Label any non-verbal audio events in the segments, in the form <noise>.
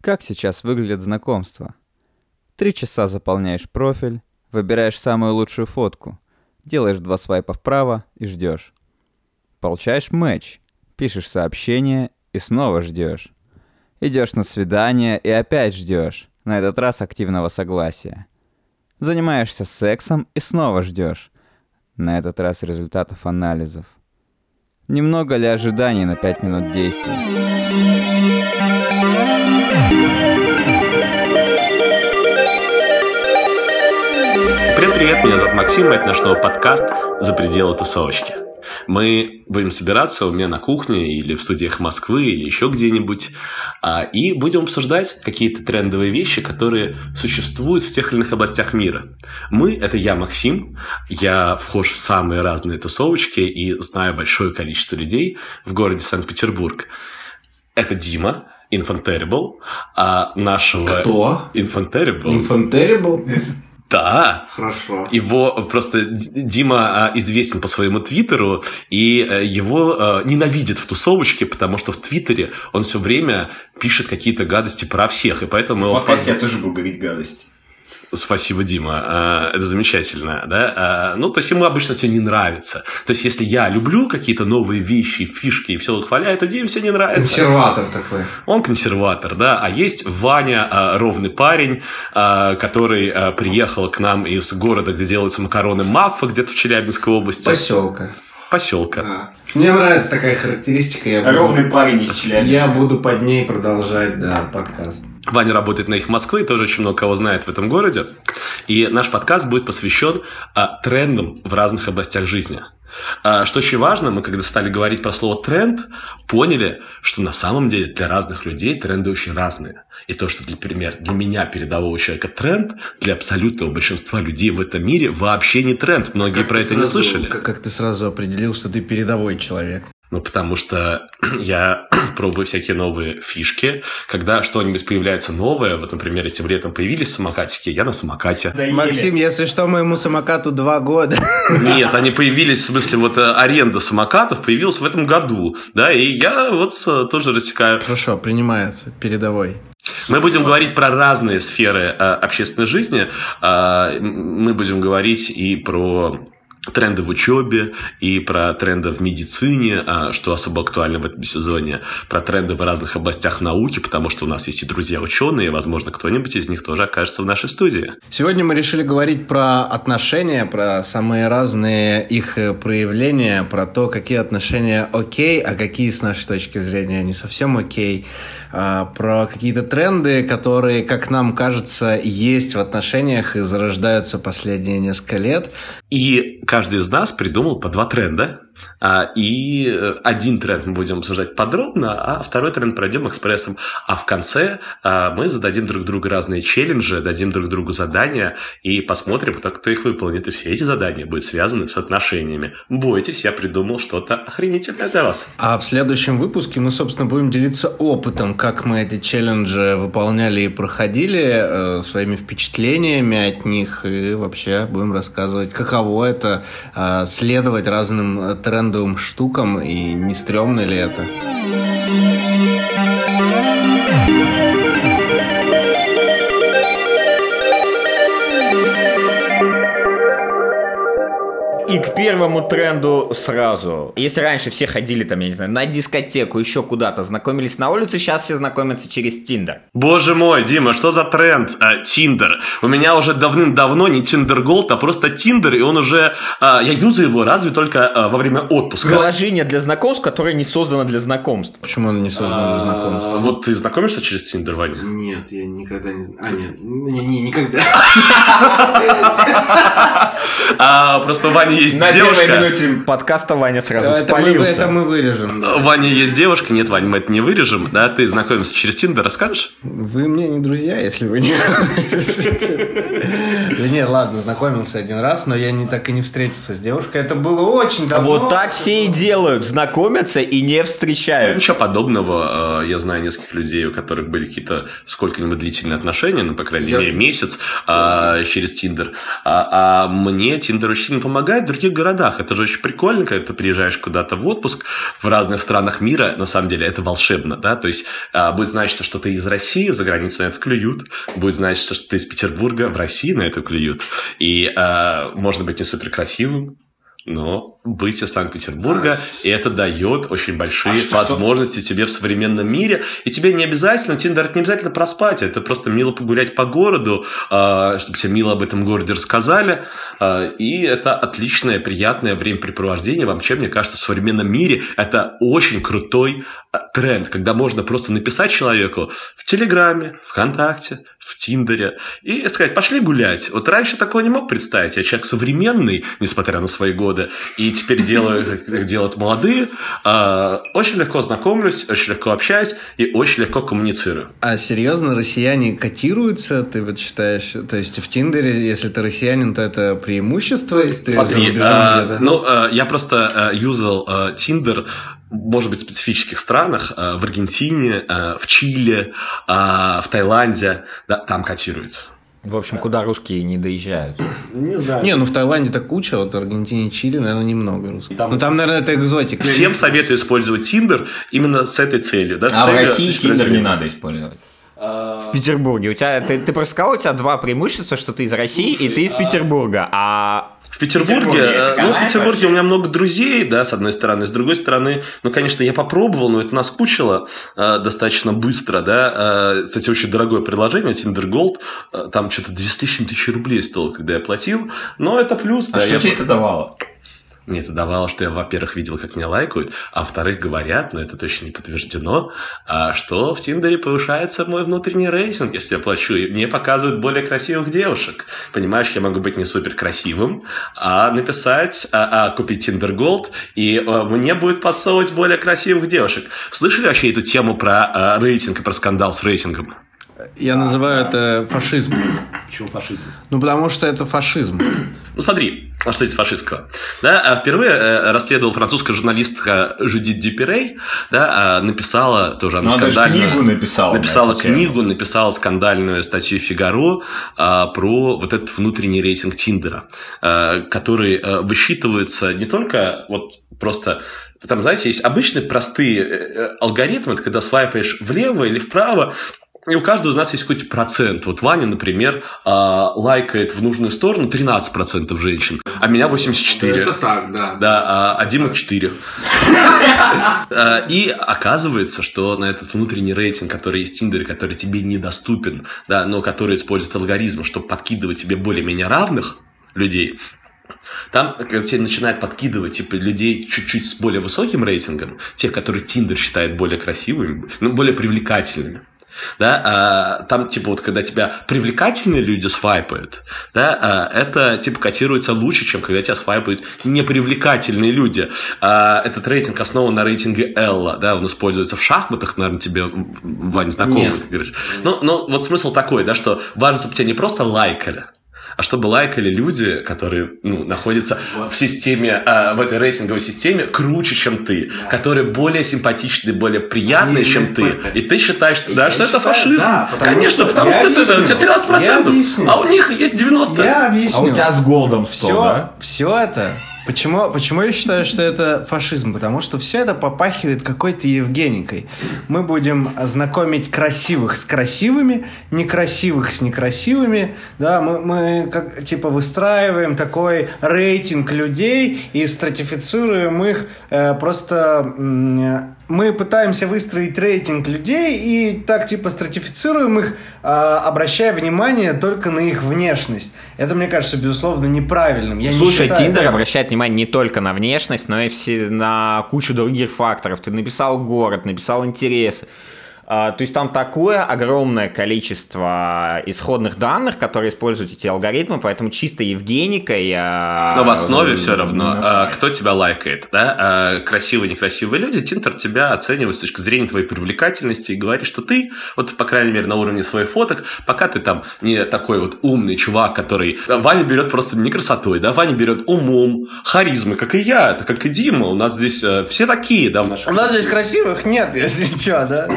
Как сейчас выглядят знакомства? Три часа заполняешь профиль, выбираешь самую лучшую фотку, делаешь два свайпа вправо и ждешь. Получаешь матч, пишешь сообщение и снова ждешь. Идешь на свидание и опять ждешь, на этот раз активного согласия. Занимаешься сексом и снова ждешь, на этот раз результатов анализов. Немного ли ожиданий на 5 минут действия? Привет-привет, меня зовут Максим, это наш новый подкаст «За пределы тусовочки». Мы будем собираться у меня на кухне или в студиях Москвы или еще где-нибудь а, и будем обсуждать какие-то трендовые вещи, которые существуют в тех или иных областях мира. Мы – это я, Максим, я вхож в самые разные тусовочки и знаю большое количество людей в городе Санкт-Петербург. Это Дима, Infanterrible, а нашего... Кто? Infanterrible. Infanterrible? Да. Хорошо. Его просто Дима а, известен по своему твиттеру, и э, его э, ненавидят в тусовочке, потому что в твиттере он все время пишет какие-то гадости про всех, и поэтому... В подкасте я тоже буду говорить гадости. Спасибо, Дима. А, это замечательно, да? А, ну, то есть ему обычно все не нравится. То есть, если я люблю какие-то новые вещи, фишки и все восхваляю, то Диме все не нравится. Консерватор такой. Он консерватор, да. А есть Ваня, а, ровный парень, который приехал к нам из города, где делаются макароны Макфа, где-то в Челябинской области. Поселка поселка. А. Мне нравится такая характеристика. Я буду, Ровный парень из Челябинска. Я буду под ней продолжать, да, подкаст. Ваня работает на их Москвы, тоже очень много кого знает в этом городе. И наш подкаст будет посвящен а, трендам в разных областях жизни. А, что очень важно, мы когда стали говорить про слово тренд, поняли, что на самом деле для разных людей тренды очень разные. И то, что, например, для меня, передового человека, тренд, для абсолютного большинства людей в этом мире вообще не тренд. Многие как про это сразу, не слышали. Как, как ты сразу определил, что ты передовой человек? Ну, потому что <clears throat> я <clears throat> пробую всякие новые фишки. Когда что-нибудь появляется новое, вот, например, этим летом появились самокатики, я на самокате. Да Максим, если что, моему самокату два года. <laughs> Нет, они появились, в смысле, вот э, аренда самокатов появилась в этом году, да, и я вот э, тоже рассекаю. Хорошо, принимается, передовой. Мы будем говорить про разные сферы э, общественной жизни. Э, мы будем говорить и про тренды в учебе и про тренды в медицине, а, что особо актуально в этом сезоне, про тренды в разных областях науки, потому что у нас есть и друзья ученые, и, возможно, кто-нибудь из них тоже окажется в нашей студии. Сегодня мы решили говорить про отношения, про самые разные их э, проявления, про то, какие отношения окей, а какие, с нашей точки зрения, не совсем окей, а, про какие-то тренды, которые, как нам кажется, есть в отношениях и зарождаются последние несколько лет. И каждый из нас придумал по два тренда, и э, один тренд мы будем обсуждать подробно, а второй тренд пройдем экспрессом. А в конце а, мы зададим друг другу разные челленджи, дадим друг другу задания и посмотрим, кто, кто их выполнит. И все эти задания будут связаны с отношениями. Бойтесь, я придумал что-то охренительное для вас. А в следующем выпуске мы, собственно, будем делиться опытом, как мы эти челленджи выполняли и проходили, э, своими впечатлениями от них, и вообще будем рассказывать, каково это э, следовать разным трендовым штукам, и не стрёмно ли это? И к первому тренду сразу. Если раньше все ходили там, я не знаю, на дискотеку, еще куда-то, знакомились на улице, сейчас все знакомятся через Тиндер. Боже мой, Дима, что за тренд а, Тиндер? У меня уже давным-давно не Tinder Gold, а просто Тиндер, и он уже... А, я юзаю его разве только а, во время отпуска. Приложение для знакомств, которое не создано для знакомств. Почему оно не создано для знакомств? Вот ты знакомишься через Тиндер, Ваня? Нет, я никогда не... А, нет, не, не, никогда. <laughs> Просто Ваня есть На девушка. первой минуте подкаста Ваня сразу это спалился. Мы, это мы вырежем. Да. Ваня есть девушка. Нет, Ваня, мы это не вырежем. Да, ты знакомишься через Тиндер, расскажешь? Вы мне не друзья, если вы не... <laughs> Да нет, ладно, знакомился один раз, но я не так и не встретился с девушкой. Это было очень давно. Вот так все и делают. Знакомятся и не встречают. Ничего подобного. Э, я знаю нескольких людей, у которых были какие-то сколько-нибудь длительные отношения, ну, по крайней мере, месяц а, через Тиндер. А, а мне Тиндер очень сильно помогает, в других городах. Это же очень прикольно, когда ты приезжаешь куда-то в отпуск в разных странах мира. На самом деле это волшебно, да, то есть а, будет значиться, что ты из России, за границей на это клюют. Будет значиться, что ты из Петербурга, в России на это клюют. И а, можно быть не супер красивым, но быть из Санкт-Петербурга, а, и это дает очень большие а возможности что? тебе в современном мире. И тебе не обязательно, Тиндер, это не обязательно проспать, это просто мило погулять по городу, а, чтобы тебе мило об этом городе рассказали. А, и это отличное, приятное времяпрепровождение. Вообще, мне кажется, в современном мире это очень крутой тренд, когда можно просто написать человеку в Телеграме, ВКонтакте, в Тиндере и сказать, пошли гулять. Вот раньше такого не мог представить. Я человек современный, несмотря на свои годы, и теперь делаю, как делают молодые. А, очень легко знакомлюсь, очень легко общаюсь и очень легко коммуницирую. А серьезно, россияне котируются, ты вот считаешь? То есть в Тиндере, если ты россиянин, то это преимущество? Если Смотри, а, ну, а, я просто а, юзал Тиндер может быть, в специфических странах, в Аргентине, в Чили, в Таиланде, да, там котируется. В общем, куда русские не доезжают? Не знаю. Не, ну в Таиланде-то куча, вот в Аргентине, Чили, наверное, немного русских. Там, ну там, наверное, это экзотика. Всем советую использовать Тиндер именно с этой целью. Да, а целью, в России Тиндер не надо использовать. В Петербурге. У тебя, ты, ты просто сказал, у тебя два преимущества, что ты из России Слушай, и ты из а... Петербурга. А в Петербурге, Петербурге э, ну, в Петербурге вообще. у меня много друзей, да, с одной стороны. С другой стороны, ну, конечно, я попробовал, но это наскучило э, достаточно быстро, да. Э, кстати, очень дорогое приложение, Tinder Gold, э, там что-то 200 тысячи рублей стоило, когда я платил, но это плюс. А да, что я... тебе это давало? Мне это давало, что я, во-первых, видел, как меня лайкают, а во-вторых, говорят, но это точно не подтверждено, а, что в Тиндере повышается мой внутренний рейтинг, если я плачу, и мне показывают более красивых девушек. Понимаешь, я могу быть не супер красивым, а написать, а, а купить Tinder Gold, и а, мне будет подсовывать более красивых девушек. Слышали вообще эту тему про а, рейтинг и про скандал с рейтингом? Я называю это фашизм. Почему фашизм? Ну, потому что это фашизм. Ну, смотри, а что здесь фашистского? Да, а впервые э, расследовал французская журналистка Жюдит Дюпортей, да, а написала тоже она ну, скандальную... книгу написала. Написала книгу, написала скандальную статью Фигаро а, про вот этот внутренний рейтинг Тиндера, а, который а, высчитывается не только вот просто там, знаете, есть обычные простые алгоритмы, когда свайпаешь влево или вправо, и у каждого из нас есть какой-то процент. Вот Ваня, например, а, лайкает в нужную сторону 13% женщин, а меня 84%. Это так, да. Да, а, а Дима 4%. А, и оказывается, что на этот внутренний рейтинг, который есть в Тиндере, который тебе недоступен, да, но который использует алгоритмы, чтобы подкидывать тебе более-менее равных людей, там, когда тебе начинают подкидывать, типа, людей чуть-чуть с более высоким рейтингом, тех, которые Тиндер считает более красивыми, ну, более привлекательными, да, а, там, типа, вот когда тебя привлекательные люди свайпают, да, а, это, типа, котируется лучше, чем когда тебя свайпают непривлекательные люди. А, этот рейтинг основан на рейтинге Элла, да, он используется в шахматах, наверное, тебе, Вань, знакомый, говоришь. Ну, ну, вот смысл такой, да, что важно, чтобы тебя не просто лайкали, а чтобы лайкали люди, которые ну, находятся вот. в системе, э, в этой рейтинговой системе круче, чем ты, да. которые более симпатичные, более приятные, Они чем ты. И ты считаешь, что, да, что это фашизм. Да, потому Конечно, что, потому что это, у тебя 13%, а у них есть 90%. Я объясню. А у тебя с голдом 100, все, да? Все это Почему, почему я считаю, что это фашизм? Потому что все это попахивает какой-то Евгеникой. Мы будем знакомить красивых с красивыми, некрасивых с некрасивыми. Да, мы, мы как, типа выстраиваем такой рейтинг людей и стратифицируем их э, просто мы пытаемся выстроить рейтинг людей и так типа стратифицируем их, а, обращая внимание только на их внешность. Это, мне кажется, безусловно, неправильным. Я Слушай, не Тиндер обращает внимание не только на внешность, но и все, на кучу других факторов. Ты написал город, написал интересы. А, то есть там такое огромное количество исходных данных, которые используют эти алгоритмы, поэтому чисто Евгеникой... Но в основе все равно, а, кто тебя лайкает, да? А, красивые, некрасивые люди, Тинтер тебя оценивает с точки зрения твоей привлекательности и говорит, что ты, вот, по крайней мере, на уровне своих фоток, пока ты там не такой вот умный чувак, который... Ваня берет просто не красотой, да? Ваня берет умом, харизмой, как и я, это как и Дима. У нас здесь э, все такие, да? У нас здесь красивых нет, <laughs> если что, да?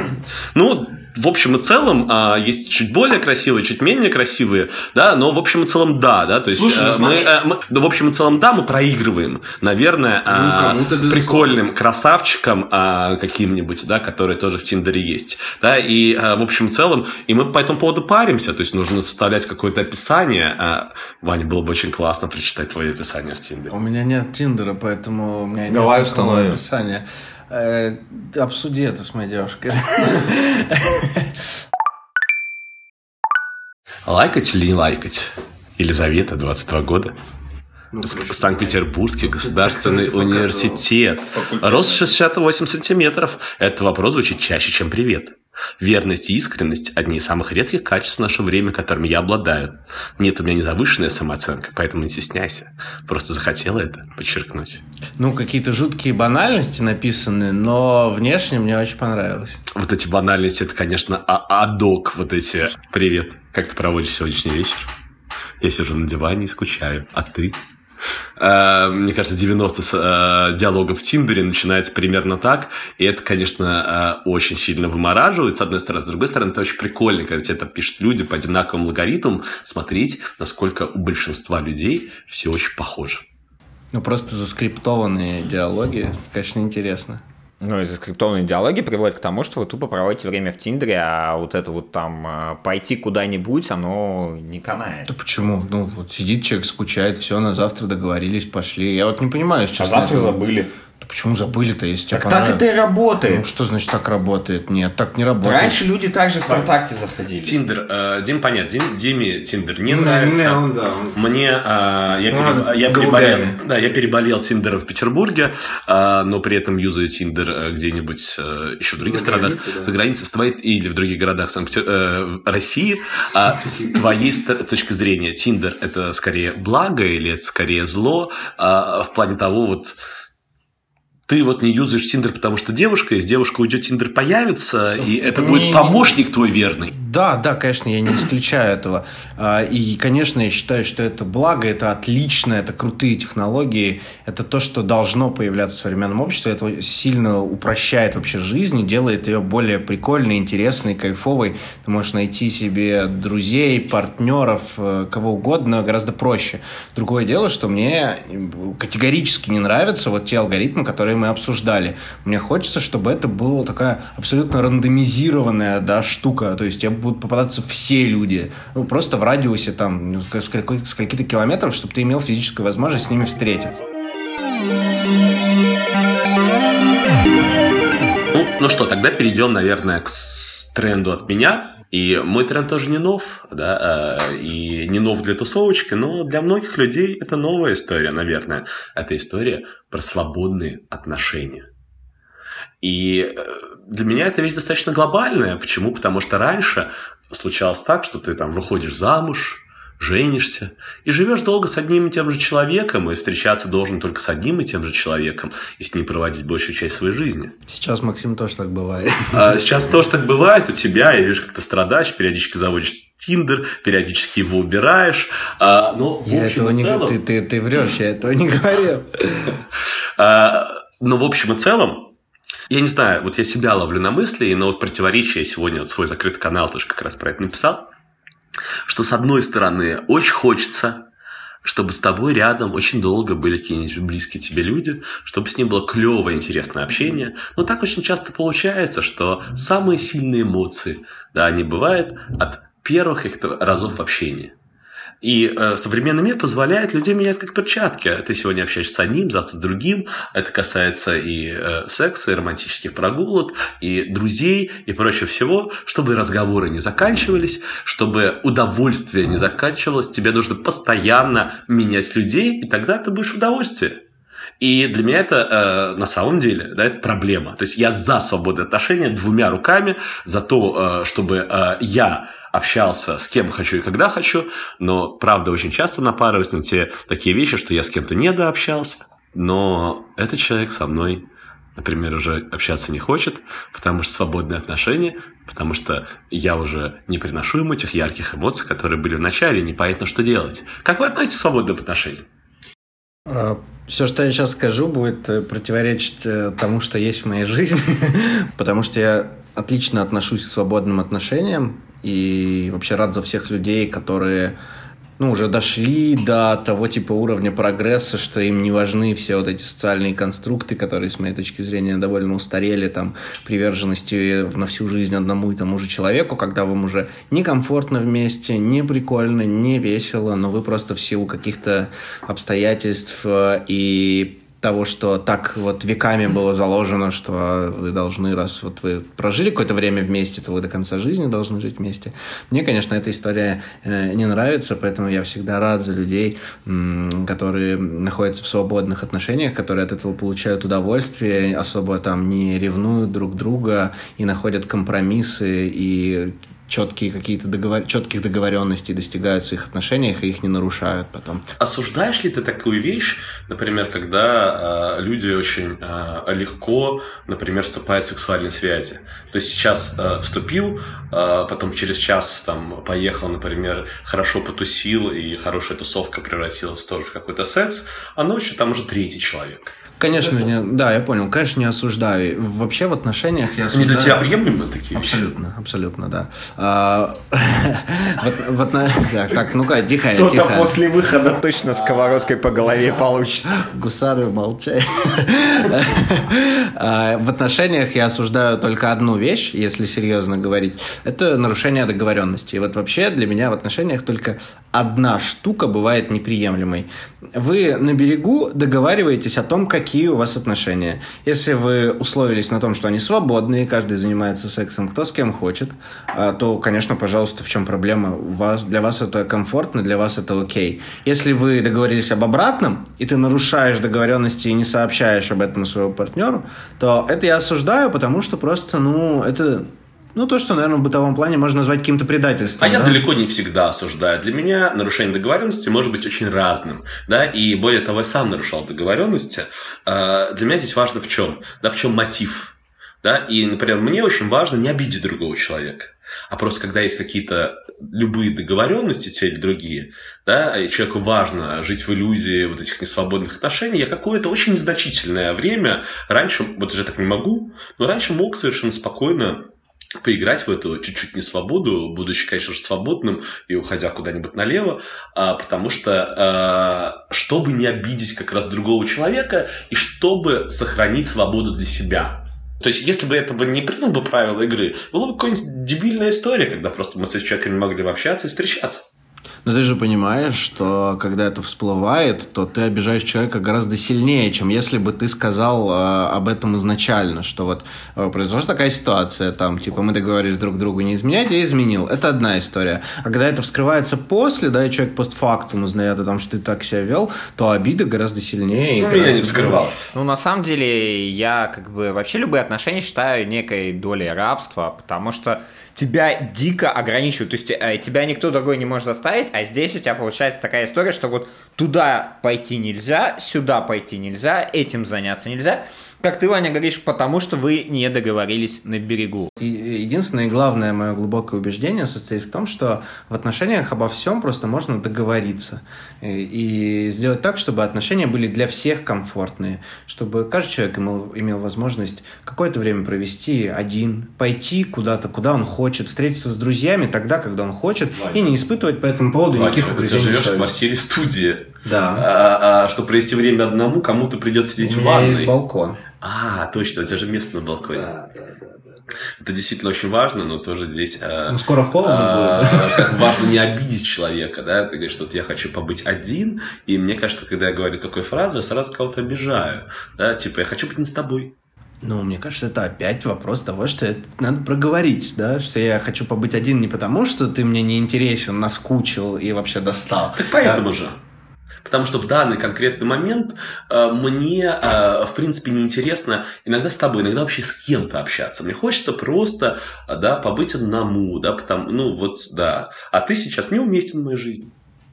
Ну, в общем и целом а, есть чуть более красивые, чуть менее красивые, да, но в общем и целом да, да, то есть Слушай, ну, а, мы, а, мы, да, в общем и целом да, мы проигрываем, наверное, а, кому-то, безусловно. прикольным красавчикам а, каким-нибудь, да, которые тоже в Тиндере есть, да, и а, в общем и целом, и мы по этому поводу паримся, то есть нужно составлять какое-то описание. А, Ваня, было бы очень классно прочитать твое описание в Тиндере. У меня нет Тиндера, поэтому у меня Давай нет такого установим. описания. Э, обсуди это с моей девушкой. Лайкать или не лайкать? Елизавета, 22 года. С- Санкт-Петербургский государственный университет. Рост 68 сантиметров. Этот вопрос звучит чаще, чем привет. Верность и искренность – одни из самых редких качеств в наше время, которыми я обладаю. Нет, у меня не завышенная самооценка, поэтому не стесняйся. Просто захотела это подчеркнуть. Ну, какие-то жуткие банальности написаны, но внешне мне очень понравилось. Вот эти банальности – это, конечно, а- адок. Вот эти «Привет, как ты проводишь сегодняшний вечер?» Я сижу на диване и скучаю. А ты? Э, Мне кажется, 90 с- э, диалогов в Тиндере начинается примерно так. И это, конечно, э, очень сильно вымораживает, с одной стороны. С другой стороны, это очень прикольно, когда тебе это пишут люди по одинаковым логаритмам, смотреть, насколько у большинства людей все очень похоже. Ну, просто заскриптованные диалоги, конечно, интересно. Ну, и заскриптованные диалоги приводят к тому, что вы тупо проводите время в Тиндере, а вот это вот там э, пойти куда-нибудь, оно не канает. Да почему? Ну, вот сидит человек, скучает, все, на завтра договорились, пошли. Я вот не понимаю, сейчас. А завтра забыли. Почему забыли-то, если тебе Так так понравилось? это и работает. Ну, что значит так работает? Нет, так не работает. Раньше люди также ВКонтакте заходили. Тиндер. э, Дим, понятно. Дим, Диме Тиндер не Ну, нравится. не, он, да, он- Мне а, я, Ну, переб- я переболел, да, я переболел Тиндером в Петербурге, а, но при этом юзаю Тиндер э, где-нибудь э, еще в других За странах, границей, да. за границей, с твоей или в других городах Санкт России. А с твоей точки зрения, Тиндер это скорее благо или это скорее зло А, в плане того вот ты вот не юзаешь Тиндер, потому что девушка есть, девушка уйдет, Тиндер появится, и это будет помощник твой верный. Да, да, конечно, я не исключаю этого. А, И, конечно, я считаю, что это благо, это отлично, это крутые технологии, это то, что должно появляться в современном обществе, это сильно упрощает вообще жизнь и делает ее более прикольной, интересной, кайфовой. Ты можешь найти себе друзей, партнеров, э, кого угодно гораздо проще. Другое дело, что мне категорически не нравятся вот те алгоритмы, которые мы обсуждали. Мне хочется, чтобы это была такая абсолютно рандомизированная да, штука. То есть тебе будут попадаться все люди. Ну, просто в радиусе там ну, ск- сколько- скольки-то километров, чтобы ты имел физическую возможность с ними встретиться. Ну, ну что, тогда перейдем, наверное, к тренду от меня. И мой тренд тоже не нов, да, э, и не нов для тусовочки, но для многих людей это новая история, наверное. Это история про свободные отношения. И э, для меня эта вещь достаточно глобальная. Почему? Потому что раньше случалось так, что ты там выходишь замуж, женишься и живешь долго с одним и тем же человеком, и встречаться должен только с одним и тем же человеком, и с ним проводить большую часть своей жизни. Сейчас, Максим, тоже так бывает. А Сейчас тоже так бывает у тебя, я вижу, как ты страдаешь, периодически заводишь Тиндер, периодически его убираешь. А, но в Я общем этого и не... целом- Ты, ты, ты врешь, я этого не говорил. <laughs> А, Но в общем и целом, я не знаю, вот я себя ловлю на мысли, но вот противоречие сегодня, вот свой закрытый канал тоже как раз про это написал, что с одной стороны очень хочется, чтобы с тобой рядом очень долго были какие-нибудь близкие тебе люди, чтобы с ним было клевое, интересное общение. Но так очень часто получается, что самые сильные эмоции, да, они бывают от первых каких-то разов общения. И э, современный мир позволяет людей менять как перчатки. Ты сегодня общаешься с одним, завтра с другим. Это касается и э, секса, и романтических прогулок, и друзей, и прочего всего. Чтобы разговоры не заканчивались, чтобы удовольствие не заканчивалось, тебе нужно постоянно менять людей, и тогда ты будешь в удовольствии. И для меня это э, на самом деле да, это проблема. То есть я за свободные отношения двумя руками, за то, э, чтобы э, я общался с кем хочу и когда хочу, но, правда, очень часто напарываюсь на те такие вещи, что я с кем-то недообщался, но этот человек со мной, например, уже общаться не хочет, потому что свободные отношения, потому что я уже не приношу ему тех ярких эмоций, которые были в начале, непонятно, что делать. Как вы относитесь к свободным отношениям? Все, что я сейчас скажу, будет э, противоречить э, тому, что есть в моей жизни, <laughs> потому что я отлично отношусь к свободным отношениям и вообще рад за всех людей, которые ну, уже дошли до того типа уровня прогресса, что им не важны все вот эти социальные конструкты, которые, с моей точки зрения, довольно устарели, там, приверженности на всю жизнь одному и тому же человеку, когда вам уже некомфортно вместе, не прикольно, не весело, но вы просто в силу каких-то обстоятельств э, и того, что так вот веками было заложено, что вы должны, раз вот вы прожили какое-то время вместе, то вы до конца жизни должны жить вместе. Мне, конечно, эта история э, не нравится, поэтому я всегда рад за людей, которые находятся в свободных отношениях, которые от этого получают удовольствие, особо там не ревнуют друг друга и находят компромиссы и четкие какие-то договор... четких договоренностей достигаются в их отношениях и их не нарушают потом. Осуждаешь ли ты такую вещь, например, когда э, люди очень э, легко, например, вступают в сексуальные связи? То есть сейчас э, вступил, э, потом через час там поехал, например, хорошо потусил, и хорошая тусовка превратилась тоже в какой-то секс, а ночью там уже третий человек. Конечно же, не, да, я понял. Конечно, не осуждаю. Вообще в отношениях я осуждаю... Не для тебя приемлемы такие Абсолютно, вещи? абсолютно, да. А, <laughs> так, ну-ка, тихо, Кто-то после выхода точно сковородкой по голове получит. Гусары, молчай. <laughs> А, в отношениях я осуждаю только одну вещь, если серьезно говорить. Это нарушение договоренности. И вот вообще для меня в отношениях только одна штука бывает неприемлемой. Вы на берегу договариваетесь о том, как какие у вас отношения. Если вы условились на том, что они свободные, каждый занимается сексом кто с кем хочет, а, то, конечно, пожалуйста, в чем проблема? У вас, для вас это комфортно, для вас это окей. Если вы договорились об обратном, и ты нарушаешь договоренности и не сообщаешь об этом своему партнеру, то это я осуждаю, потому что просто, ну, это ну, то, что, наверное, в бытовом плане можно назвать каким-то предательством. А да? я далеко не всегда осуждаю. Для меня нарушение договоренности может быть очень разным. Да? И более того, я сам нарушал договоренности. А, для меня здесь важно в чем? Да, в чем мотив? Да? И, например, мне очень важно не обидеть другого человека. А просто когда есть какие-то любые договоренности, те или другие, да, и человеку важно жить в иллюзии вот этих несвободных отношений, я какое-то очень незначительное время, раньше, вот уже так не могу, но раньше мог совершенно спокойно поиграть в эту чуть-чуть не свободу, будучи, конечно же, свободным и уходя куда-нибудь налево, а, потому что а, чтобы не обидеть как раз другого человека и чтобы сохранить свободу для себя. То есть, если бы это не принял бы правила игры, была бы какая-нибудь дебильная история, когда просто мы с человеком не могли бы общаться и встречаться. Но ты же понимаешь, что когда это всплывает, то ты обижаешь человека гораздо сильнее, чем если бы ты сказал э, об этом изначально, что вот э, произошла такая ситуация, там, типа, мы договорились друг другу не изменять, я изменил. Это одна история. А когда это вскрывается после, да, и человек постфактум узнает о том, что ты так себя вел, то обида гораздо сильнее. Ну, меня не вскрывалось. Ну, на самом деле, я как бы вообще любые отношения считаю некой долей рабства, потому что тебя дико ограничивают. То есть э, тебя никто другой не может заставить, а здесь у тебя получается такая история, что вот туда пойти нельзя, сюда пойти нельзя, этим заняться нельзя как ты, Ваня, говоришь, потому что вы не договорились на берегу. Единственное и главное мое глубокое убеждение состоит в том, что в отношениях обо всем просто можно договориться. И, и сделать так, чтобы отношения были для всех комфортные. Чтобы каждый человек имел, имел возможность какое-то время провести один, пойти куда-то, куда он хочет, встретиться с друзьями тогда, когда он хочет, Ваня. и не испытывать по этому поводу Ваня, никаких угрызений Ты живешь в квартире студии. Да. А, а, чтобы провести время одному, кому-то придется сидеть в ванной. есть балкон. А, точно, у тебя же место на балконе. Да, да, да. Это действительно очень важно, но тоже здесь... Э, ну, скоро холодно э, будет. Важно не обидеть человека, да? Ты говоришь, что вот я хочу побыть один, и мне кажется, когда я говорю такую фразу, я сразу кого-то обижаю, да? Типа, я хочу быть не с тобой. Ну, мне кажется, это опять вопрос того, что это надо проговорить, да, что я хочу побыть один не потому, что ты мне не интересен, наскучил и вообще достал. Так поэтому да? же. Потому что в данный конкретный момент э, мне, э, в принципе, неинтересно иногда с тобой, иногда вообще с кем-то общаться. Мне хочется просто, э, да, побыть одному, да, потому, ну, вот, да. А ты сейчас не уместен в моей жизни.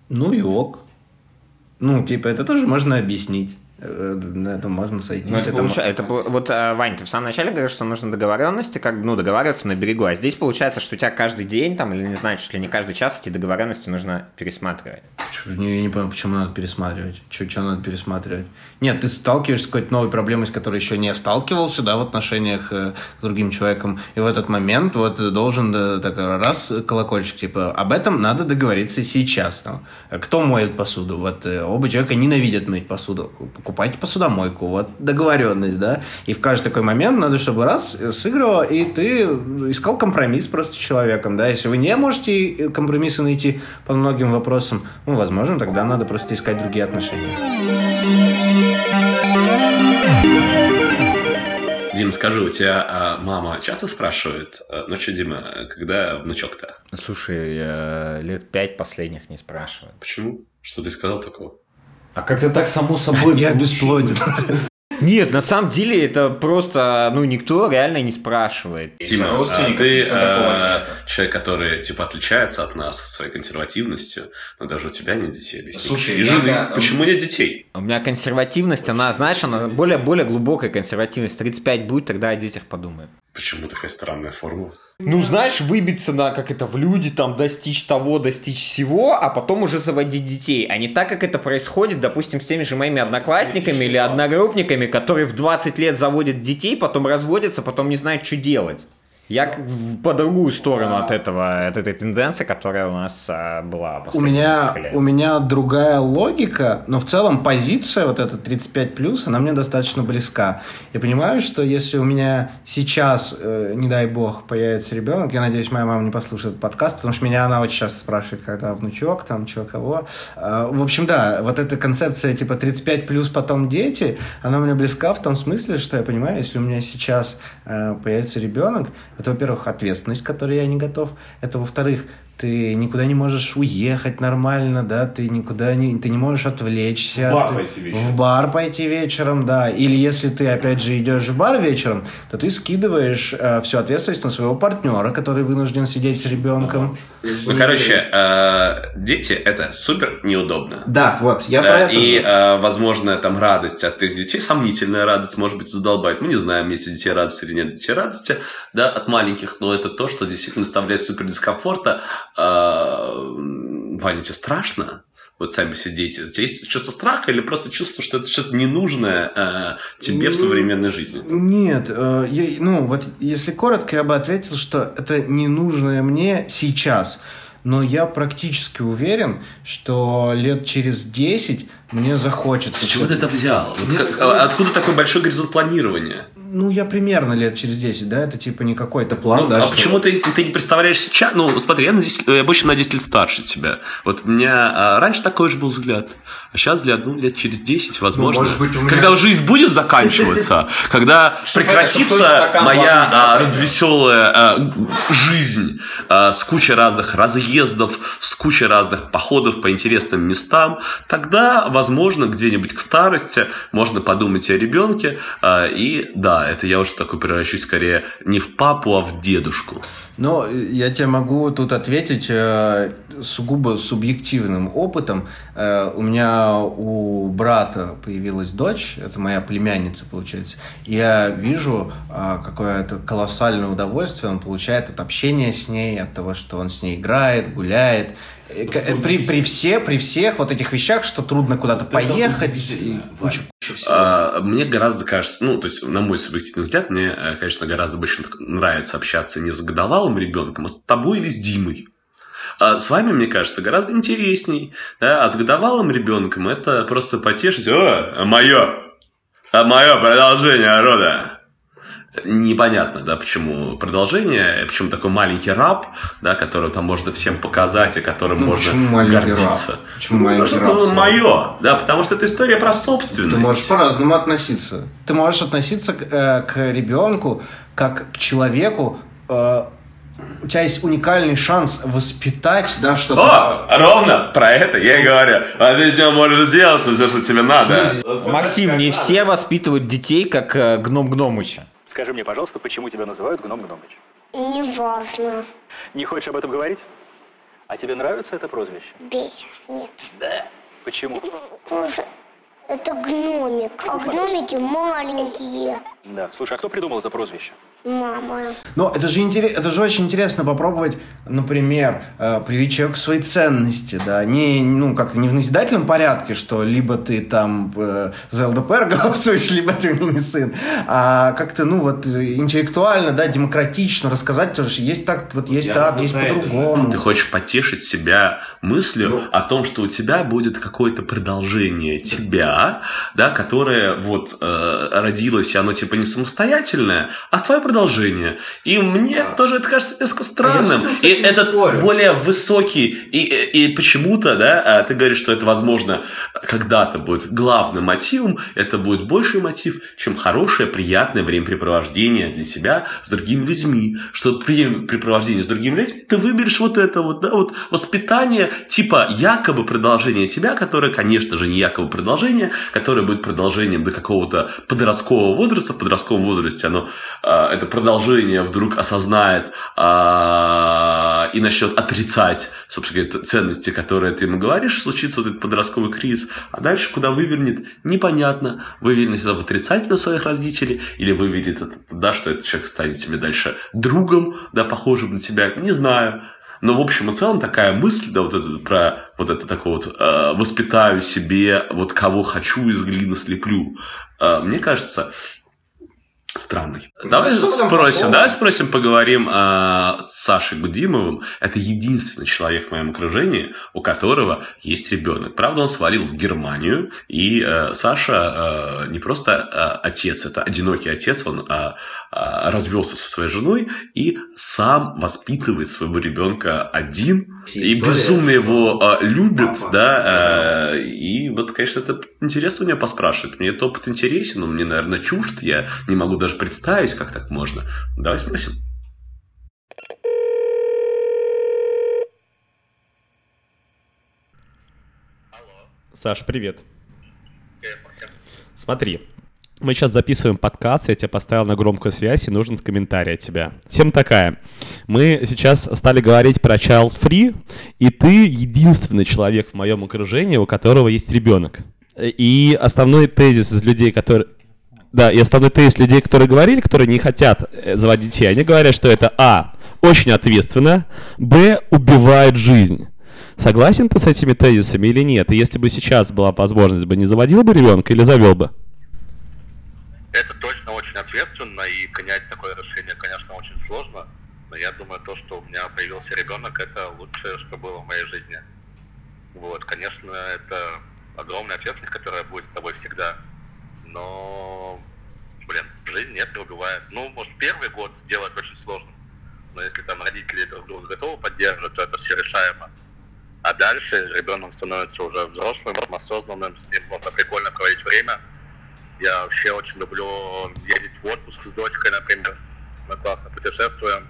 Ну и ок. Ну, типа, это тоже можно объяснить. Э, на этом можно сойтись. Ну, это, это, получается, это вот, э, Вань, ты в самом начале говоришь, что нужно договоренности, как ну договариваться на берегу, а здесь получается, что у тебя каждый день там или не знаю, чуть ли не каждый час эти договоренности нужно пересматривать. Не- Я не понимаю, почему надо пересматривать. Что надо пересматривать? Нет, ты сталкиваешься с какой-то новой проблемой, с которой еще не сталкивался, да, в отношениях э, с другим человеком. И в этот момент вот должен да, так раз колокольчик, типа, об этом надо договориться сейчас. Там. Кто моет посуду? Вот э, оба человека ненавидят мыть посуду. Покупайте посудомойку. Вот договоренность, да. И в каждый такой момент надо, чтобы раз э, сыграло, и ты искал компромисс просто с человеком, да. Если вы не можете э, компромиссы найти по многим вопросам, ну, возможно, тогда надо просто искать другие отношения. Дим, скажи, у тебя а, мама часто спрашивает, а, ну что, Дима, когда внучок-то? Слушай, э, лет пять последних не спрашивают. Почему? Что ты сказал такого? А как-то так само собой Я бесплоден. Нет, на самом деле это просто, ну, никто реально не спрашивает. Дима, а ты а, человек, который типа отличается от нас своей консервативностью, но даже у тебя нет детей, объясни. Слушай, И я- жены. да, Почему нет детей? У меня консервативность, она, знаешь, она более, более глубокая консервативность. 35 будет, тогда о детях подумаем. Почему такая странная формула? Ну, знаешь, выбиться на, как это, в люди, там, достичь того, достичь всего, а потом уже заводить детей. А не так, как это происходит, допустим, с теми же моими одноклассниками или одногруппниками, которые в 20 лет заводят детей, потом разводятся, потом не знают, что делать. Я по другую сторону от этого, от этой тенденции, которая у нас а, была У меня, у меня другая логика, но в целом позиция вот эта 35+, она мне достаточно близка. Я понимаю, что если у меня сейчас, э, не дай бог, появится ребенок, я надеюсь, моя мама не послушает этот подкаст, потому что меня она очень часто спрашивает, когда внучок, там, чего, кого. А, В общем, да, вот эта концепция типа 35+, потом дети, она мне близка в том смысле, что я понимаю, если у меня сейчас э, появится ребенок, это, во-первых, ответственность, к которой я не готов. Это, во-вторых, ты никуда не можешь уехать нормально, да, ты никуда не, ты не можешь отвлечься. В бар ты- пойти вечером. В бар пойти вечером, да. Или если ты, опять же, идешь в бар вечером, то ты скидываешь э, всю ответственность на своего партнера, который вынужден сидеть с ребенком. Ну, короче, э, дети это супер неудобно. Да, вот, я Да, про это. и, э, возможно, там радость от их детей, сомнительная радость, может быть, задолбает. Мы не знаем, есть ли детей радость или нет детей радости, да, от маленьких, но это то, что действительно доставляет супер дискомфорта. Э, Ваня, тебе страшно? Вот сами дети. У тебя есть чувство страха или просто чувство, что это что-то ненужное э, тебе в Ну, современной жизни? Нет, э, я- ну вот если коротко, я бы ответил, что это ненужное мне сейчас. Но я практически уверен, что лет через 10 мне захочется. С чего ты это взял? Вот как- а откуда такой большой горизонт планирования? Ну, я примерно лет через 10, да, это типа не какой-то план, Ну, да. а что- почему ты, ты не представляешь сейчас? Ну, смотри, я, на 10 я больше на 10 лет старше тебя. Вот у меня а, раньше такой же был взгляд. А сейчас взгляд, ну, лет через 10, возможно. может быть, у меня- Когда жизнь будет заканчиваться, <laughs> когда прекратится моя а, развеселая а, жизнь а, с кучей разных разъездов, с кучей разных походов по интересным местам, тогда, возможно, где-нибудь к старости можно подумать о ребенке. И да, это я уже такой превращусь скорее не в папу, а в дедушку. Ну, я тебе могу тут ответить э, сугубо субъективным опытом. Э, у меня у брата появилась дочь, это моя племянница, получается. Я вижу э, какое-то колоссальное удовольствие он получает от общения с ней, от того, что он с ней играет, гуляет. Э, э, При, при, все, при всех вот этих вещах, что трудно куда-то поехать. и куча- А, Мне гораздо кажется, ну, то есть, на мой субъективный взгляд, мне, э, конечно, гораздо больше нравится общаться не с годовалым ребенком, а с тобой или с Димой. А с вами, мне кажется, гораздо интересней. Да? А с годовалым ребенком это просто потешить. О, мое, а мое продолжение рода. Непонятно, да, почему продолжение, почему такой маленький раб, да, которого там можно всем показать, и которым Ну, можно почему гордиться. раб? Почему Ну, маленький раб, это Слава? мое, да, потому что это история про собственность. Ты можешь по-разному относиться. Ты можешь относиться к, э, к ребенку как к человеку. э, у тебя есть уникальный шанс воспитать, да, что-то. О, ровно про это я и говорю. А ты с можешь сделать все, что тебе надо. Максим, не все воспитывают детей, как э, гном Гномыча. Скажи мне, пожалуйста, почему тебя называют Гном Гномыч? Не важно. Не хочешь об этом говорить? А тебе нравится это прозвище? Бей. Нет. Да. Почему? Это гномик. А гномики маленькие. Да. Слушай, а кто придумал это прозвище? Мама. Но это же, интерес, это же очень интересно попробовать, например, э, привить человеку свои ценности, да, не, ну, как-то не в назидательном порядке, что либо ты там э, за ЛДПР <laughs> голосуешь, либо ты не сын, а как-то, ну, вот интеллектуально, да, демократично рассказать тоже, есть так, вот есть Я так, есть по-другому. Ты хочешь потешить себя мыслью Ну. о том, что у тебя будет какое-то продолжение тебя, да, которое вот э, родилось, и оно типа не самостоятельное, а твое продолжение. И мне тоже это кажется несколько странным. с и этот спорю. более высокий, и, и, и почему-то, да, а, ты говоришь, что это, возможно, когда-то будет главным мотивом, это будет больший мотив, чем хорошее, приятное времяпрепровождение для тебя с другими людьми. Что времяпрепровождение с другими людьми, ты выберешь вот это вот, да, вот воспитание, типа якобы продолжение тебя, которое, конечно же, не якобы продолжение, которое будет продолжением до какого-то подросткового возраста. В подростковом возрасте оно, а, это продолжение вдруг осознает а, и начнет отрицать, собственно говоря, ценности, которые ты ему говоришь, случится вот этот подростковый кризис, а дальше куда вывернет, непонятно. Вывернет это в отрицательно своих родителей, или вывернет это туда, что этот человек станет тебе дальше другом, да, похожим на тебя, не знаю. Но в общем и целом такая мысль, да, вот это про вот это такое вот э, воспитаю себе, вот кого хочу из глины слеплю, э, мне кажется, странный. Давай что там спросим, давай спросим, поговорим э, с Сашей Гудимовым. Это единственный человек в моем окружении, у которого есть ребенок. Правда, он свалил в Германию, и э, Саша э, не просто э, отец, это одинокий отец, он э, э, развелся со своей женой и сам воспитывает своего ребенка один, и История. безумно его э, любит, да, э, и вот, конечно, это интересно у него поспрашивать. Мне этот опыт интересен, он мне, наверное, чужд, я не могу даже представить, как так можно. Давай спросим. Саш, привет. Смотри, мы сейчас записываем подкаст, я тебя поставил на громкую связь, и нужен комментарий от тебя. Тема такая. Мы сейчас стали говорить про child free, и ты единственный человек в моем окружении, у которого есть ребенок. И основной тезис из людей, которые... Да, и основной тезис людей, которые говорили, которые не хотят э, заводить детей, они говорят, что это А. Очень ответственно, Б. Убивает жизнь. Согласен ты с этими тезисами или нет? И если бы сейчас была возможность, бы не заводил бы ребенка или завел бы? Это точно очень ответственно, и принять такое решение, конечно, очень сложно. Но я думаю, то, что у меня появился ребенок, это лучшее, что было в моей жизни. Вот, конечно, это огромная ответственность, которая будет с тобой всегда. Но, блин, жизнь нет, не убивает. Ну, может, первый год сделать очень сложно. Но если там родители друг друга готовы поддерживать, то это все решаемо. А дальше ребенок становится уже взрослым, осознанным, с ним можно прикольно проводить время. Я вообще очень люблю ездить в отпуск с дочкой, например. Мы классно путешествуем.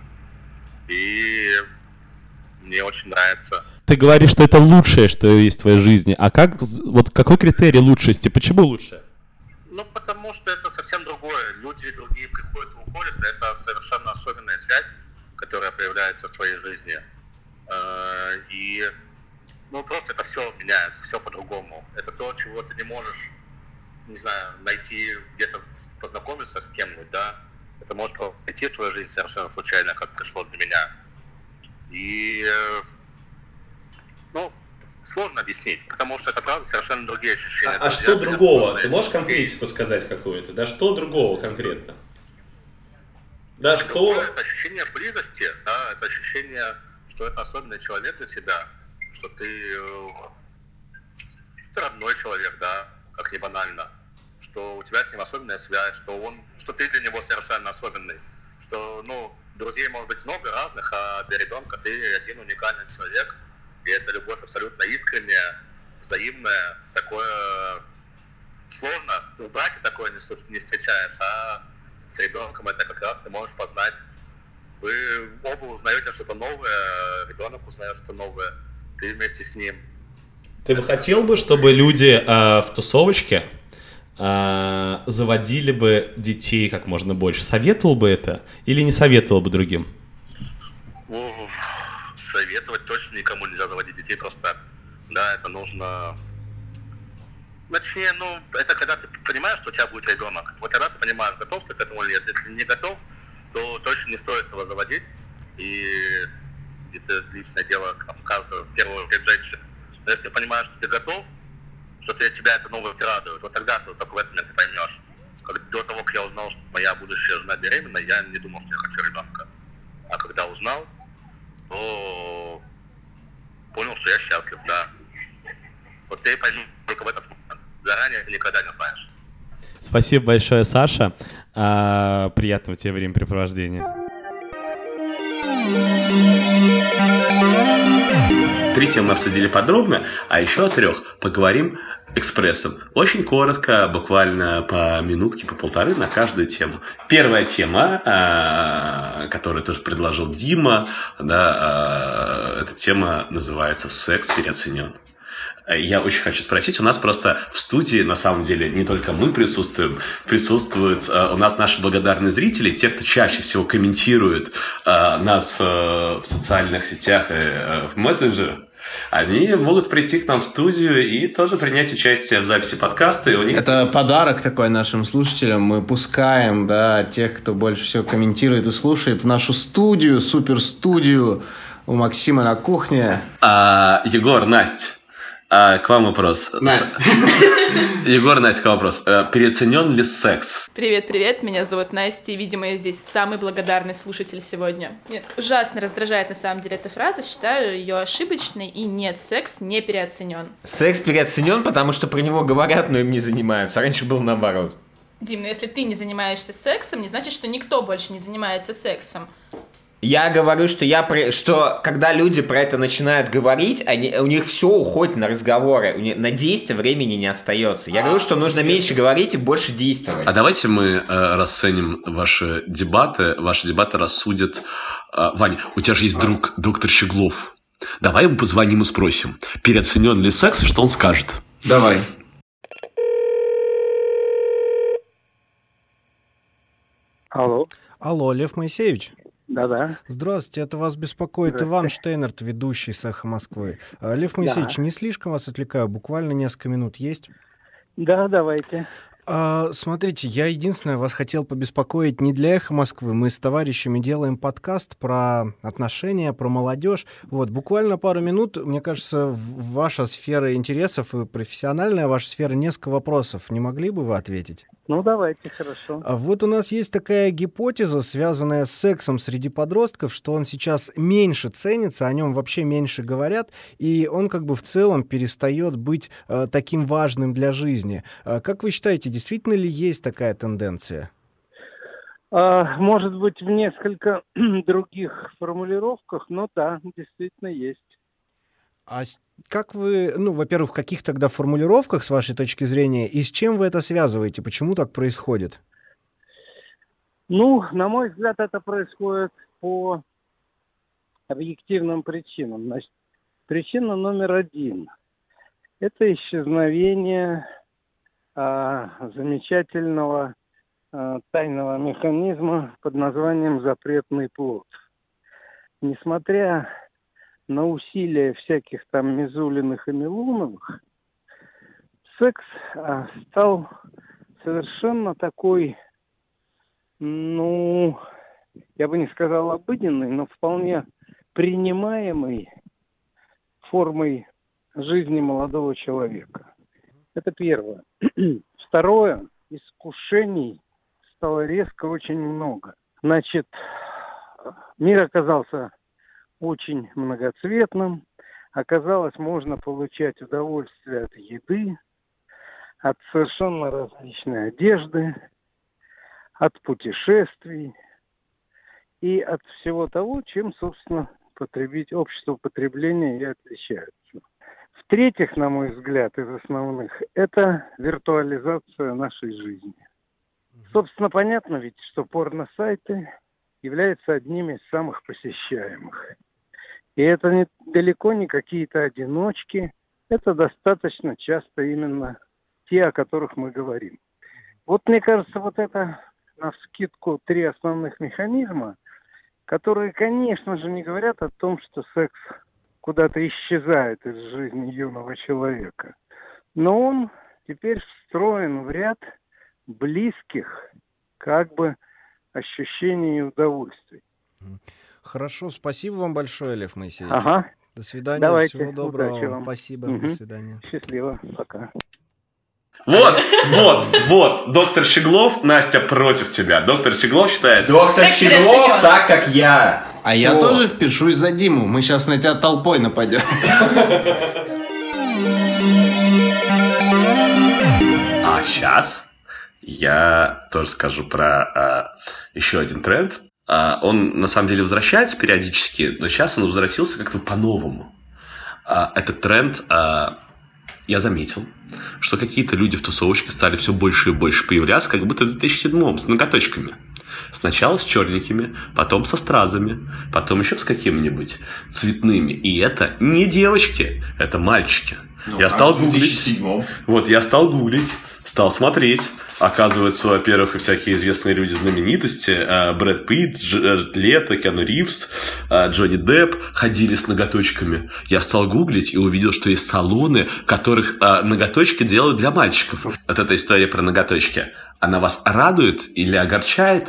И мне очень нравится. Ты говоришь, что это лучшее, что есть в твоей жизни. А как, вот какой критерий лучшести? Почему лучше? Ну, потому что это совсем другое. Люди другие приходят и уходят. Это совершенно особенная связь, которая появляется в твоей жизни. Э, И, ну, просто это все меняется, все по-другому. Это то, чего ты не можешь, не знаю, найти где-то познакомиться с кем-нибудь, да. Это может прийти в твою жизнь совершенно случайно, как пришло для меня. И, э, ну, сложно объяснить, потому что это, правда, совершенно другие ощущения. А, а что другого? Ты можешь конкретику сказать какую-то? Да что другого конкретно? Да что... Другое Это ощущение близости, да, это ощущение, что это особенный человек для тебя, что ты, э, что ты родной человек, да, как не банально, что у тебя с ним особенная связь, что он, что ты для него совершенно особенный, что, ну, друзей может быть много разных, а для ребенка ты один уникальный человек, и эта любовь абсолютно искренняя, взаимная, такое сложно, в браке такое не, не встречаешь, а с ребенком это как раз ты можешь познать. Вы оба узнаете что-то новое, ребенок узнает что-то новое, ты вместе с ним. Ты бы хотел бы, чтобы люди э, в тусовочке э, заводили бы детей как можно больше? Советовал бы это или не советовал бы другим? Советовать точно никому нельзя заводить детей просто так. Да, это нужно... Точнее, ну, это когда ты понимаешь, что у тебя будет ребенок. Вот тогда ты понимаешь, готов ты к этому или нет. Если не готов, то точно не стоит этого заводить. И это личное дело каждого, очередь, женщины. Но если ты понимаешь, что ты готов, что ты, тебя эта новость радует, вот тогда ты только в момент ты поймешь. Как, до того, как я узнал, что моя будущая жена беременна, я не думал, что я хочу ребенка. А когда узнал, то понял, что я счастлив, да. Вот ты пойми только в момент. Заранее ты никогда не знаешь. Спасибо большое, Саша. А, приятного тебе времяпрепровождения. Три темы обсудили подробно, а еще о трех поговорим экспрессом. Очень коротко, буквально по минутке, по полторы на каждую тему. Первая тема, а, которую тоже предложил Дима, да, а, эта тема называется «Секс переоценен». Я очень хочу спросить, у нас просто в студии, на самом деле, не только мы присутствуем, присутствуют э, у нас наши благодарные зрители, те, кто чаще всего комментирует э, нас э, в социальных сетях и в мессенджерах, они могут прийти к нам в студию и тоже принять участие в записи подкаста. И у них... Это подарок такой нашим слушателям. Мы пускаем да, тех, кто больше всего комментирует и слушает, в нашу студию, супер студию у Максима на кухне. А, Егор, Настя, а, к вам вопрос. Настя. <laughs> Егор, Настя, вопрос. Э, переоценен ли секс? Привет, привет, меня зовут Настя, и, видимо, я здесь самый благодарный слушатель сегодня. Нет, ужасно раздражает на самом деле эта фраза, считаю ее ошибочной, и нет, секс не переоценен. Секс переоценен, потому что про него говорят, но им не занимаются. Раньше было наоборот. Дим, ну если ты не занимаешься сексом, не значит, что никто больше не занимается сексом. Я говорю, что я при... что когда люди про это начинают говорить, они... у них все уходит на разговоры, у них... на действия времени не остается. Я говорю, что нужно меньше говорить и больше действовать. А давайте мы э, расценим ваши дебаты. Ваши дебаты рассудят. Э, Ваня, у тебя же есть друг, доктор Щеглов. Давай ему позвоним и спросим, переоценен ли секс и что он скажет. Давай. Алло. Алло, Лев Моисеевич? Да-да. Здравствуйте, это вас беспокоит Иван Штейнерт, ведущий с «Эхо Москвы». А, Лев Моисеевич, Да. не слишком вас отвлекаю? Буквально несколько минут есть? Да, давайте. А, смотрите, я единственное вас хотел побеспокоить не для «Эхо Москвы». Мы с товарищами делаем подкаст про отношения, про молодежь. Вот, буквально пару минут, мне кажется, ваша сфера интересов и профессиональная ваша сфера, несколько вопросов. Не могли бы вы ответить? Ну, давайте, хорошо. А вот у нас есть такая гипотеза, связанная с сексом среди подростков, что он сейчас меньше ценится, о нем вообще меньше говорят, и он как бы в целом перестает быть э, таким важным для жизни. А как вы считаете, действительно ли есть такая тенденция? А, может быть, в несколько <clears throat> других формулировках, но да, действительно есть. А как вы, ну, во-первых, в каких тогда формулировках, с вашей точки зрения, и с чем вы это связываете? Почему так происходит? Ну, на мой взгляд, это происходит по объективным причинам. Значит, причина номер один – это исчезновение а, замечательного а, тайного механизма под названием запретный плод. Несмотря на усилия всяких там Мизулиных и Милуновых, секс а, стал совершенно такой, ну, я бы не сказал обыденной, но вполне принимаемой формой жизни молодого человека. Это первое. <clears throat> Второе, искушений стало резко очень много. Значит, мир оказался очень многоцветным. Оказалось, можно получать удовольствие от еды, от совершенно различной одежды, от путешествий и от всего того, чем, собственно, потребить, общество потребления и отличается. В-третьих, на мой взгляд, из основных, это виртуализация нашей жизни. Собственно, понятно ведь, что порно-сайты являются одними из самых посещаемых. И это не, далеко не какие-то одиночки, это достаточно часто именно те, о которых мы говорим. Вот мне кажется, вот это на вскидку три основных механизма, которые, конечно же, не говорят о том, что секс куда-то исчезает из жизни юного человека. Но он теперь встроен в ряд близких, как бы ощущений и удовольствий. Хорошо, спасибо вам большое, Лев Моисеевич. Ага. До свидания, Давайте, всего доброго. удачи вам. Спасибо, Мгм. до свидания. Счастливо, пока. Вот, вот, вот, доктор Щеглов, Настя против тебя. Доктор Щеглов считает... Доктор Щеглов так, как я. А я Всё. тоже впишусь за Диму. Мы сейчас на тебя толпой нападем. А сейчас я тоже скажу про а, еще один тренд. А, он на самом деле возвращается периодически, но сейчас он возвратился как-то по-новому. А, этот тренд а, я заметил, что какие-то люди в тусовочке стали все больше и больше появляться, как будто в 2007 с ноготочками. Сначала с черненькими, потом со стразами, потом еще с какими-нибудь цветными. И это не девочки, это мальчики. я стал гуглить. Вот, я стал гуглить, стал смотреть. Оказывается, во-первых, и всякие известные люди, знаменитости, э, Брэд Питт, Джеред Лето, Киану Ривз, э, Джонни Депп ходили с ноготочками. Я стал гуглить и увидел, что есть салоны, которых э, ноготочки делают для мальчиков. Вот эта история про ноготочки, она вас радует или огорчает?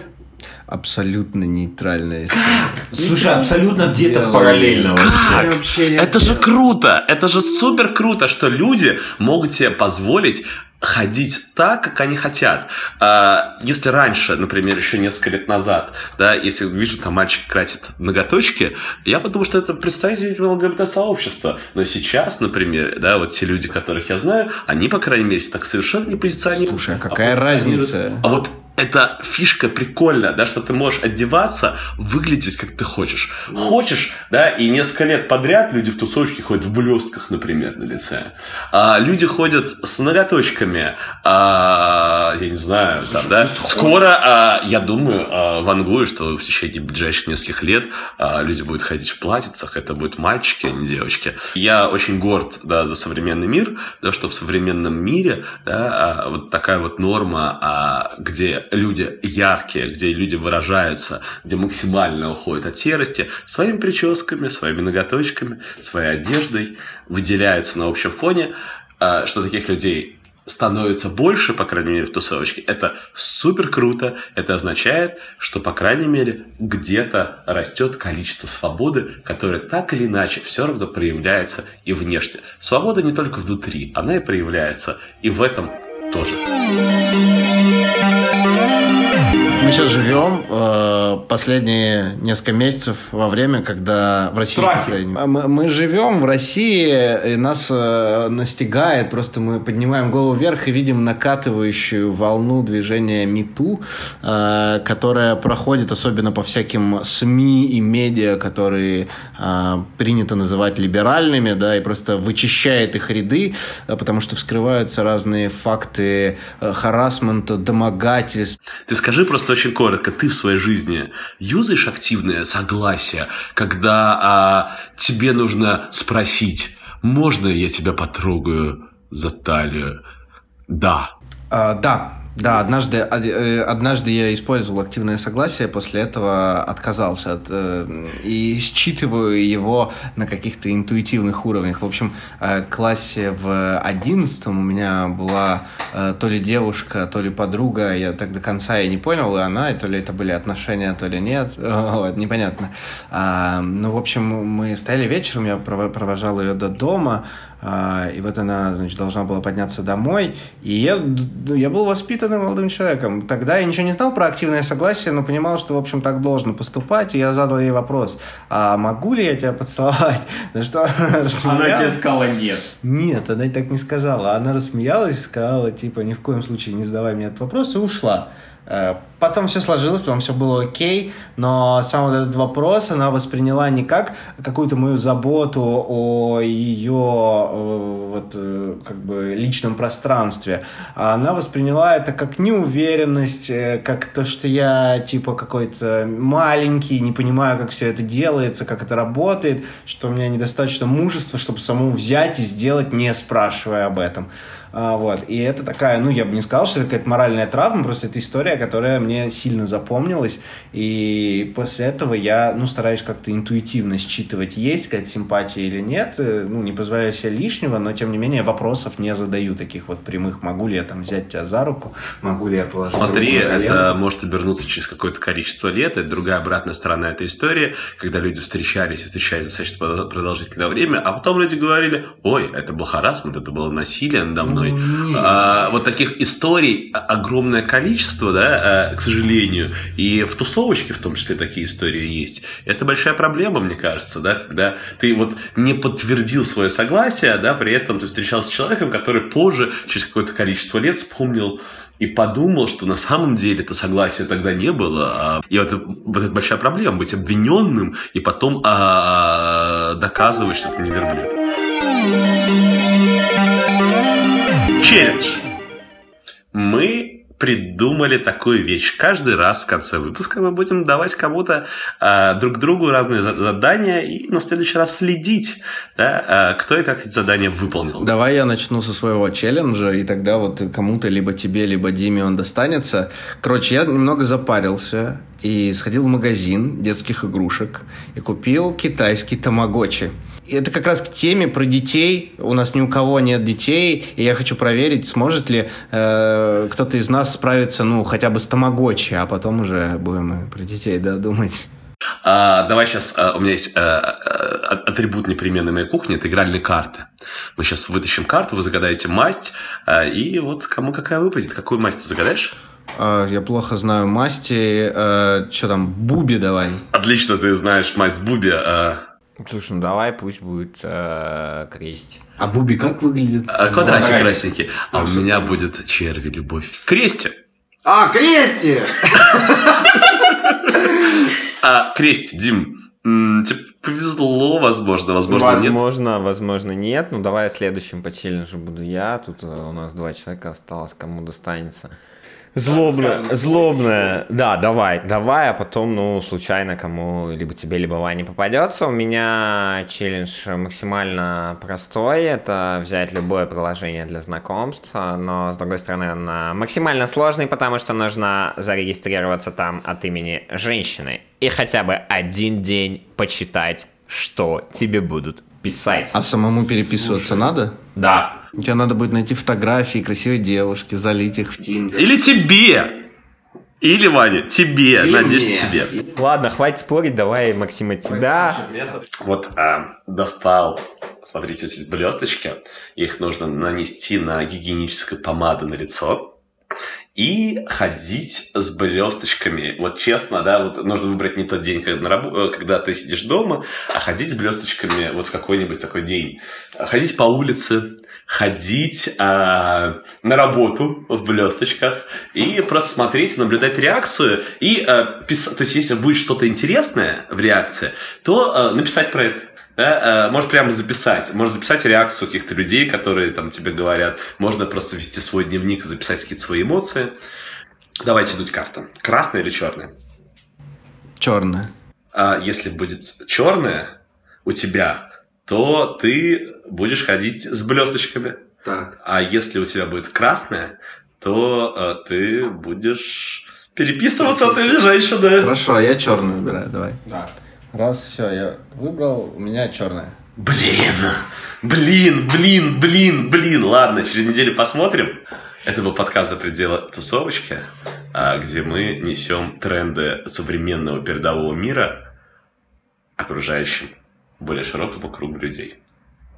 Абсолютно нейтральная история. Слушай, абсолютно где-то параллельно вообще. Как? Это же круто! Это же супер круто, что люди могут себе позволить ходить так, как они хотят. А, Если раньше, например, еще несколько лет назад, да, если вижу, там мальчик красит ноготочки, я подумал, что это представитель ЛГБТ-сообщества. Но сейчас, например, да, вот те люди, которых я знаю, они, по крайней мере, так совершенно не позиционируют. Слушай, а какая позиционируют- разница? А вот эта фишка прикольная, да, что ты можешь одеваться, выглядеть как ты хочешь. Хочешь, да, и несколько лет подряд люди в тусовочке ходят в блестках, например, на лице. А люди ходят с ноготочками, а, я не знаю, там, да. Скоро, а, я думаю, а, вангую, что в течение ближайших нескольких лет а, люди будут ходить в платьицах, это будут мальчики, а не девочки. Я очень горд, да, за современный мир, да, что в современном мире, да, а, вот такая вот норма, а, где люди яркие, где люди выражаются, где максимально уходят от серости, своими прическами, своими ноготочками, своей одеждой, выделяются на общем фоне, а, что таких людей становится больше, по крайней мере, в тусовочке, это супер круто. Это означает, что, по крайней мере, где-то растет количество свободы, которое так или иначе все равно проявляется и внешне. Свобода не только внутри, она и проявляется и в этом тоже. Мы сейчас живем э, последние несколько месяцев во время, когда в России... Крайней мере, Мы, мы живем в России, и нас э, настигает, просто мы поднимаем голову вверх и видим накатывающую волну движения МИТУ, э, которая проходит особенно по всяким СМИ и медиа, которые э, принято называть либеральными, да, и просто вычищает их ряды, э, потому что вскрываются разные факты э, харасмента, домогательств, Ты скажи просто очень коротко, ты в своей жизни юзаешь активное согласие, когда а, тебе нужно спросить, можно я тебя потрогаю за талию? Да. А, да, да, однажды, од- э, однажды я использовал активное согласие, после этого отказался от, э, и считываю его на каких-то интуитивных уровнях. В общем, э, классе в одиннадцатом у меня была то ли девушка, то ли подруга, я так до конца и не понял, и она, и то ли это были отношения, то ли нет, <laughs> вот, непонятно. А, ну, в общем, мы стояли вечером, я прово- провожал ее до дома, а, и вот она, значит, должна была подняться домой. И я, ну, я был воспитанным молодым человеком. Тогда я ничего не знал про активное согласие, но понимал, что, в общем, так должно поступать. И я задал ей вопрос, а могу ли я тебя поцеловать? <laughs> На что она рассмеялась. сказала нет. Нет, она так не сказала. Она рассмеялась и сказала, типа, ни в коем случае не задавай мне этот вопрос, и ушла. Э, Потом все сложилось, потом все было окей, но сам вот этот вопрос она восприняла не как какую-то мою заботу о ее вот, э, как бы личном пространстве, а она восприняла это как неуверенность, э, как то, что я типа какой-то маленький, не понимаю, как все это делается, как это работает, что у меня недостаточно мужества, чтобы самому взять и сделать, не спрашивая об этом. А, вот. И это такая, ну, я бы не сказал, что это какая-то моральная травма, просто это история, которая мне сильно запомнилась, и после этого я, ну, стараюсь как-то интуитивно считывать, есть какая-то симпатия или нет, э, ну, не позволяю себе лишнего, но, тем не менее, вопросов не задаю таких вот прямых, могу ли я там взять тебя за руку, могу ли я положить Смотри, это может обернуться через какое-то количество лет. Это другая обратная сторона этой истории, когда люди встречались и встречались достаточно продол- продолжительное время, а потом люди говорили, ой, это был харасмент, это было насилие надо мной. А, вот таких историй огромное количество, да, а, к сожалению. И в тусовочке в том числе такие истории есть. Это большая проблема, мне кажется, да, когда ты вот не подтвердил свое согласие, да, при этом ты встречался с человеком, который позже, через какое-то количество лет, вспомнил и подумал, что на самом деле это согласия тогда не было. а- И вот, это- вот это большая проблема, быть обвиненным и потом а, доказывать, что ты не верблюд. Челлендж. Мы придумали такую вещь. Каждый раз в конце выпуска мы будем давать кому-то а, друг другу разные за- задания и на следующий раз следить, да, а, кто и как эти задания выполнил. Давай я начну со своего челленджа, и тогда вот кому-то, либо тебе, либо Диме он достанется. Короче, я немного запарился и сходил в магазин детских игрушек и купил китайский тамагочи. Это как раз к теме про детей. У нас ни у кого нет детей, и я хочу проверить, сможет ли э, кто-то из нас справиться, ну, хотя бы с тамагочи, а потом уже будем про детей, да, думать. А, давай сейчас, у меня есть а, а, атрибут непременной моей кухни, это игральные карты. Мы сейчас вытащим карту, вы загадаете масть, а, и вот кому какая выпадет. Какую масть ты загадаешь? А, я плохо знаю масти. что там, Буби давай. Отлично, ты знаешь масть Буби. Слушай, ну давай пусть будет э, крестик. А Буби как выглядит? а, квадратик Квадратик. красненький. А у меня будет черви любовь. Крести! А, Крести! А, Крести, Дим, тебе повезло, возможно, возможно, нет. возможно, возможно, нет. Ну, давай следующим по челленджу буду я. Тут э, у нас два человека осталось, кому достанется. Злобная, злобная. Да, давай, давай, а потом, ну, случайно кому либо тебе, либо Ване попадется. У меня челлендж максимально простой. Это взять любое приложение для знакомств, но, с другой стороны, он максимально сложный, потому что нужно зарегистрироваться там от имени женщины и хотя бы один день почитать, что тебе будут писать. А самому переписываться надо? Да. Тебе надо будет найти фотографии красивой девушки, залить их в Тиндер. Или тебе! Или, Ваня, тебе, Или надеюсь, мне. тебе. Ладно, хватит спорить, давай, Максим, от тебя. Вот а, достал, смотрите, эти блесточки. Их нужно нанести на гигиеническую помаду на лицо. И ходить с блесточками. Вот честно, да, вот нужно выбрать не тот день, когда, на рабо- э, когда ты сидишь дома, а ходить с блесточками вот в какой-нибудь такой день. Ходить по улице, ходить а, на работу в блесточках и просто смотреть, наблюдать реакцию и а, писать. То есть, если будет что-то интересное в реакции, то а, написать про это. Да, а, можешь прямо записать. Можно записать реакцию каких-то людей, которые там тебе говорят. Можно просто вести свой дневник, записать какие-то свои эмоции. Давайте дуть карта. Красная или черная? Черная. А если будет черная у тебя, то ты будешь ходить с блесточками. Так. А если у тебя будет красная, то э, ты будешь переписываться, а ты женщина. Хорошо, а я черную выбираю, давай. Раз, все, я выбрал, у меня черная. Блин, блин, блин, блин, блин. Ладно, через неделю посмотрим. Это был подкаст «За пределы тусовочки», а, где мы несем тренды современного передового мира окружающим более широкому кругу людей.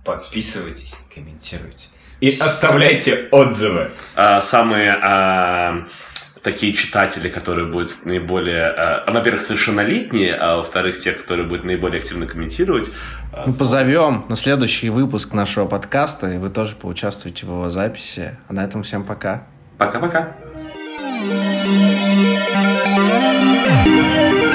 Подписывайтесь, комментируйте. И оставляйте отзывы. А, самые а, такие читатели, которые будут наиболее, а, во-первых, совершеннолетние, а во-вторых, те, которые будут наиболее активно комментировать. а, Мы позовем на следующий выпуск нашего подкаста, и вы тоже поучаствуете в его записи. А на этом всем пока. Пока-пока. Thank